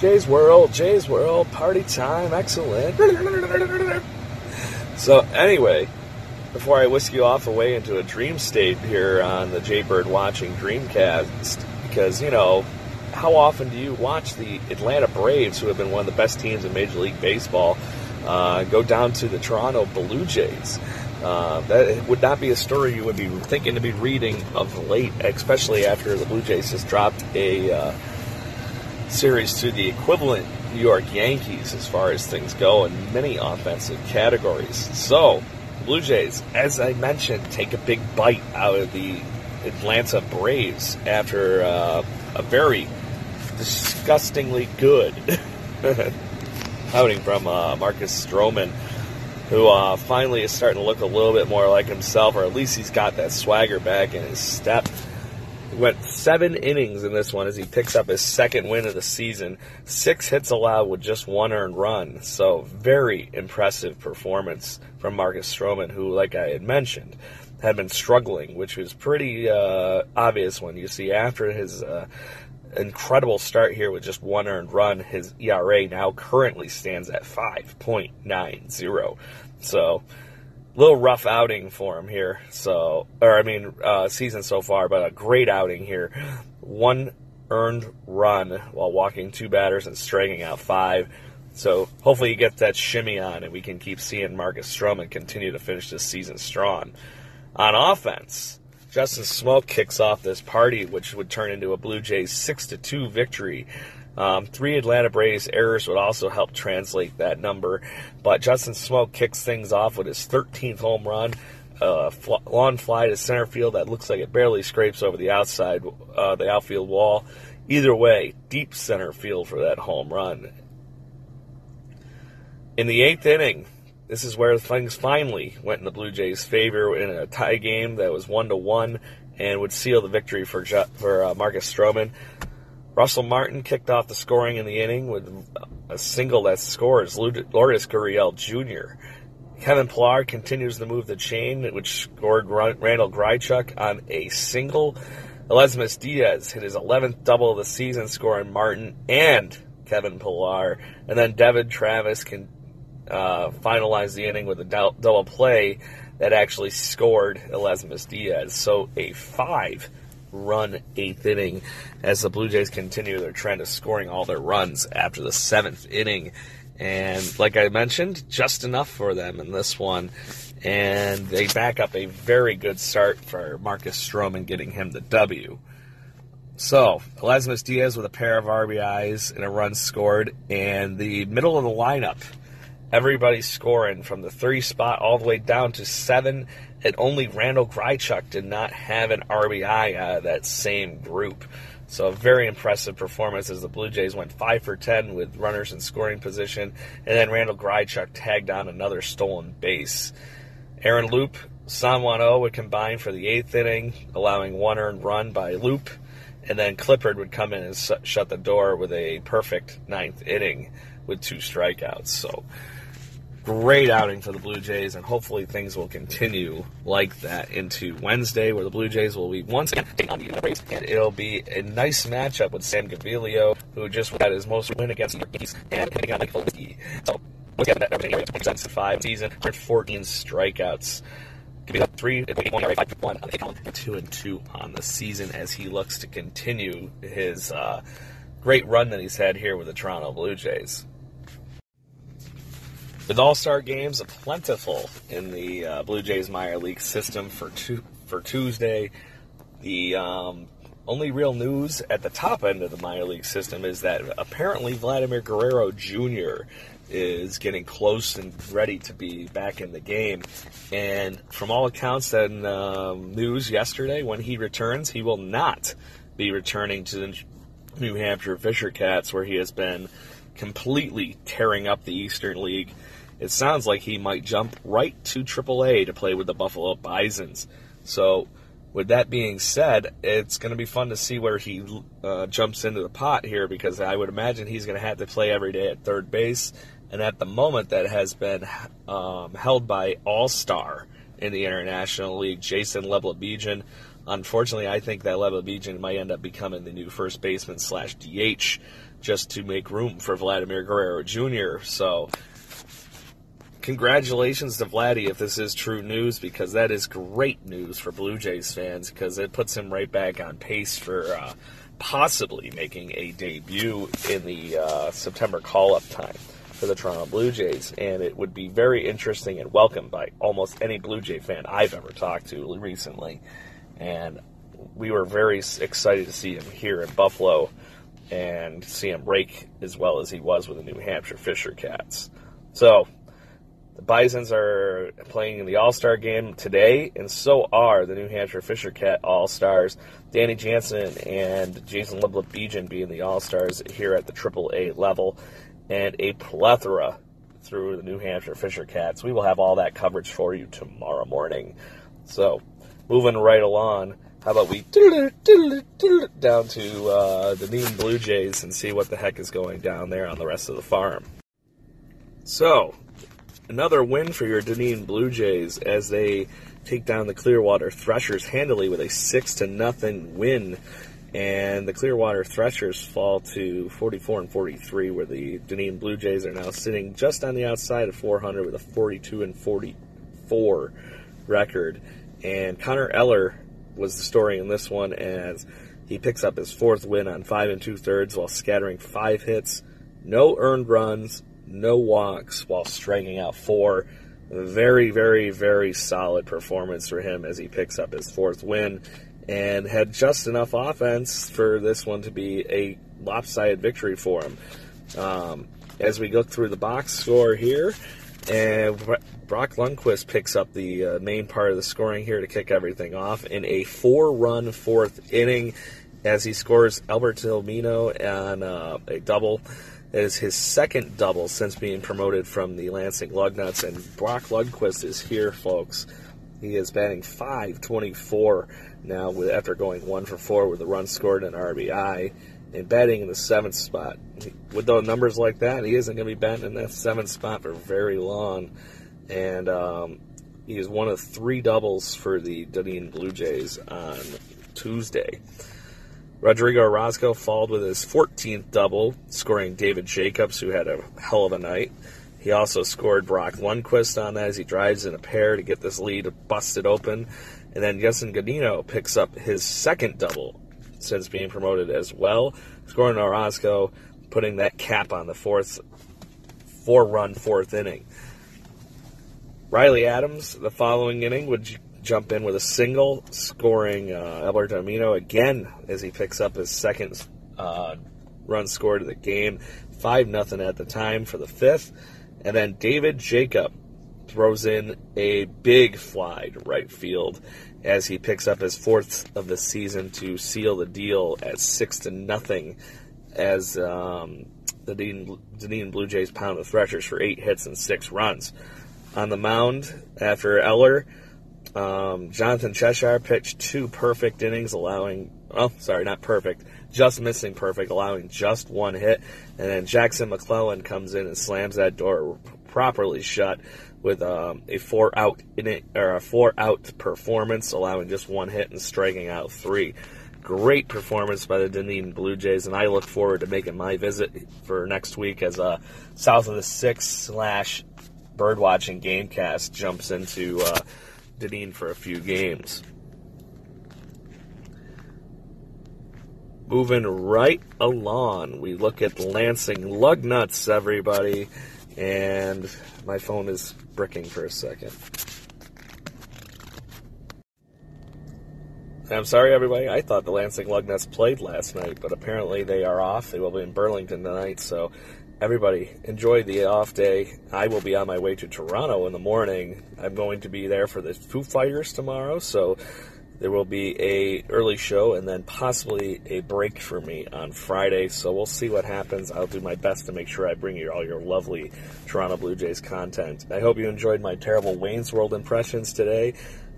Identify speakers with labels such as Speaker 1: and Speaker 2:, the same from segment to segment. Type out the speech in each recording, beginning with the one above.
Speaker 1: Jay's World, Jay's World, party time, excellent. So, anyway, before I whisk you off away into a dream state here on the Jaybird Watching Dreamcast, because, you know, how often do you watch the Atlanta Braves, who have been one of the best teams in Major League Baseball, uh, go down to the Toronto Blue Jays? Uh, that would not be a story you would be thinking to be reading of late, especially after the Blue Jays has dropped a. Uh, series to the equivalent New York Yankees as far as things go in many offensive categories. So, Blue Jays, as I mentioned, take a big bite out of the Atlanta Braves after uh, a very disgustingly good outing from uh, Marcus Stroman, who uh, finally is starting to look a little bit more like himself, or at least he's got that swagger back in his step went seven innings in this one as he picks up his second win of the season. Six hits allowed with just one earned run. So, very impressive performance from Marcus Stroman, who, like I had mentioned, had been struggling, which was pretty uh, obvious when you see after his uh, incredible start here with just one earned run, his ERA now currently stands at 5.90. So, little rough outing for him here. So, or I mean, uh, season so far, but a great outing here. One earned run while walking two batters and striking out five. So hopefully he gets that shimmy on, and we can keep seeing Marcus Stroman continue to finish this season strong. On offense, Justin Smoak kicks off this party, which would turn into a Blue Jays six to two victory um, three Atlanta Braves errors would also help translate that number. But Justin Smoak kicks things off with his 13th home run. Uh, fl- long fly to center field that looks like it barely scrapes over the outside, uh, the outfield wall. Either way, deep center field for that home run. In the eighth inning, this is where things finally went in the Blue Jays' favor in a tie game that was one to one and would seal the victory for for uh, Marcus Stroman. Russell Martin kicked off the scoring in the inning with a single that scores Lourdes Gurriel Jr. Kevin Pillar continues to move the chain, which scored Randall Grichuk on a single. Aledmys Diaz hit his 11th double of the season, scoring Martin and Kevin Pillar. And then Devon Travis can uh, finalize the inning with a double play that actually scored Aledmys Diaz. So a five run eighth inning as the Blue Jays continue their trend of scoring all their runs after the seventh inning. And like I mentioned, just enough for them in this one. And they back up a very good start for Marcus Stroman getting him the W. So, Aledmys Diaz with a pair of RBIs and a run scored, and the middle of the lineup, everybody's scoring from the three spot all the way down to seven and only Randall Grichuk did not have an RBI out uh, of that same group. So a very impressive performance as the Blue Jays went five for ten with runners in scoring position, and then Randall Grichuk tagged on another stolen base. Aaron Loup, San Juan O would combine for the eighth inning, allowing one earned run by Loup, and then Clippard would come in and shut the door with a perfect ninth inning with two strikeouts. So great outing for the Blue Jays, and hopefully things will continue like that into Wednesday, where the Blue Jays will be once again taking on the Braves, and it'll be a nice matchup with Sam Gaviglio, who just had his most win against the Yankees, and hitting on Mike Felicki. So, once again, that represents the five season, 14 strikeouts. Give me that three, one, five, one, two and two on the season as he looks to continue his uh, great run that he's had here with the Toronto Blue Jays. With All Star games plentiful in the uh, Blue Jays minor league system for tu- for Tuesday, the um, only real news at the top end of the minor league system is that apparently Vladimir Guerrero Jr., is getting close and ready to be back in the game. And from all accounts and um, news yesterday, when he returns, he will not be returning to the New Hampshire Fisher Cats, where he has been completely tearing up the Eastern League. It sounds like he might jump right to AAA to play with the Buffalo Bisons. So, with that being said, it's going to be fun to see where he uh, jumps into the pot here because I would imagine he's going to have to play every day at third base. And at the moment, that has been um, held by All Star in the International League, Jason Leblebijian. Unfortunately, I think that Leblebijian might end up becoming the new first baseman slash DH just to make room for Vladimir Guerrero Jr. So, congratulations to Vladdy if this is true news because that is great news for Blue Jays fans because it puts him right back on pace for uh, possibly making a debut in the uh, September call up time for the Toronto Blue Jays. And it would be very interesting and welcomed by almost any Blue Jay fan I've ever talked to recently. And we were very excited to see him here in Buffalo and see him rake as well as he was with the New Hampshire Fisher Cats. So, the Bisons are playing in the All Star game today, and so are the New Hampshire Fisher Cat All Stars. Danny Jansen and Jason Leblebijian being the All Stars here at the AAA level, and a plethora through the New Hampshire Fisher Cats. We will have all that coverage for you tomorrow morning. So, moving right along. How about we down to uh, the Dunedin Blue Jays and see what the heck is going down there on the rest of the farm? So, another win for your Dunedin Blue Jays as they take down the Clearwater Threshers handily with a six to nothing win, and the Clearwater Threshers fall to 44 and 43, where the Dunedin Blue Jays are now sitting just on the outside of 400 with a 42 and 44 record. And Connor Eller was the story in this one as he picks up his fourth win on five and two thirds while scattering five hits, no earned runs, no walks, while striking out four. Very, very, very solid performance for him as he picks up his fourth win and had just enough offense for this one to be a lopsided victory for him. Um, as we look through the box score here, and Brock Lundquist picks up the uh, main part of the scoring here to kick everything off in a four-run fourth inning as he scores Alberto Mino on uh, a double. It is his second double since being promoted from the Lansing Lugnuts, and Brock Lundquist is here, folks. He is batting 524 now with, after going one for four with a run scored and RBI and batting in the seventh spot. With those numbers like that, he isn't going to be batting in that seventh spot for very long. And um, he is one of three doubles for the Dunedin Blue Jays on Tuesday. Rodrigo Orozco followed with his 14th double, scoring David Jacobs, who had a hell of a night. He also scored Brock Lundquist on that as he drives in a pair to get this lead busted open. And then Jeison Godino picks up his second double since being promoted as well, scoring Orozco, putting that cap on the fourth four run fourth inning. Riley Adams, the following inning, would jump in with a single, scoring uh, Alberto Mino again as he picks up his second uh, run scored of the game. 5 nothing at the time for the fifth. And then David Jacob throws in a big fly to right field as he picks up his fourth of the season to seal the deal at six to nothing as um, the Dunedin Blue Jays pound the Threshers for eight hits and six runs. On the mound after Eller, um, Jonathan Cheshire pitched two perfect innings, allowing, oh, sorry, not perfect, just missing perfect, allowing just one hit. And then Jackson McClelland comes in and slams that door properly shut with um, a four out in it, or a four out performance, allowing just one hit and striking out three. Great performance by the Dunedin Blue Jays, and I look forward to making my visit for next week as a South of the Six slash birdwatching gamecast jumps into uh, Dunedin for a few games. Moving right along, we look at Lansing Lugnuts, everybody, and my phone is bricking for a second. I'm sorry, everybody. I thought the Lansing Lugnuts played last night, but apparently they are off. They will be in Burlington tonight, so everybody, enjoy the off day. I will be on my way to Toronto in the morning. I'm going to be there for the Foo Fighters tomorrow, so there will be a early show and then possibly a break for me on Friday. So we'll see what happens. I'll do my best to make sure I bring you all your lovely Toronto Blue Jays content. I hope you enjoyed my terrible Wayne's World impressions today.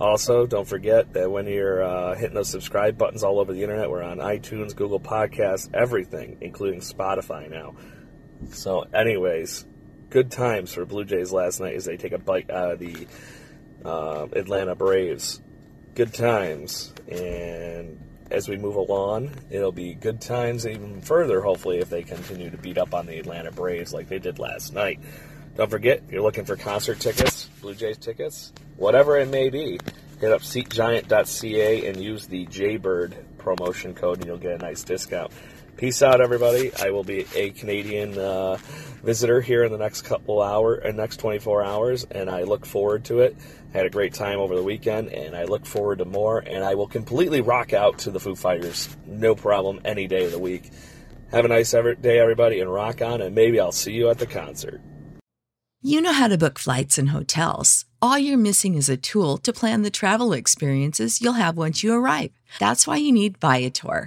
Speaker 1: Also, don't forget that when you're uh, hitting those subscribe buttons all over the internet, we're on iTunes, Google Podcasts, everything, including Spotify now. So, anyways, good times for Blue Jays last night as they take a bite out of the uh, Atlanta Braves. Good times. And as we move along, it'll be good times even further, hopefully, if they continue to beat up on the Atlanta Braves like they did last night. Don't forget, if you're looking for concert tickets, Blue Jays tickets, whatever it may be, hit up seatgiant.ca and use the Jaybird promotion code and you'll get a nice discount. Peace out, everybody. I will be a Canadian uh, visitor here in the next couple hour, uh, next 24 hours, and I look forward to it. I had a great time over the weekend, and I look forward to more. And I will completely rock out to the Foo Fighters, no problem, any day of the week. Have a nice day, everybody, and rock on. And maybe I'll see you at the concert.
Speaker 2: You know how to book flights and hotels. All you're missing is a tool to plan the travel experiences you'll have once you arrive. That's why you need Viator.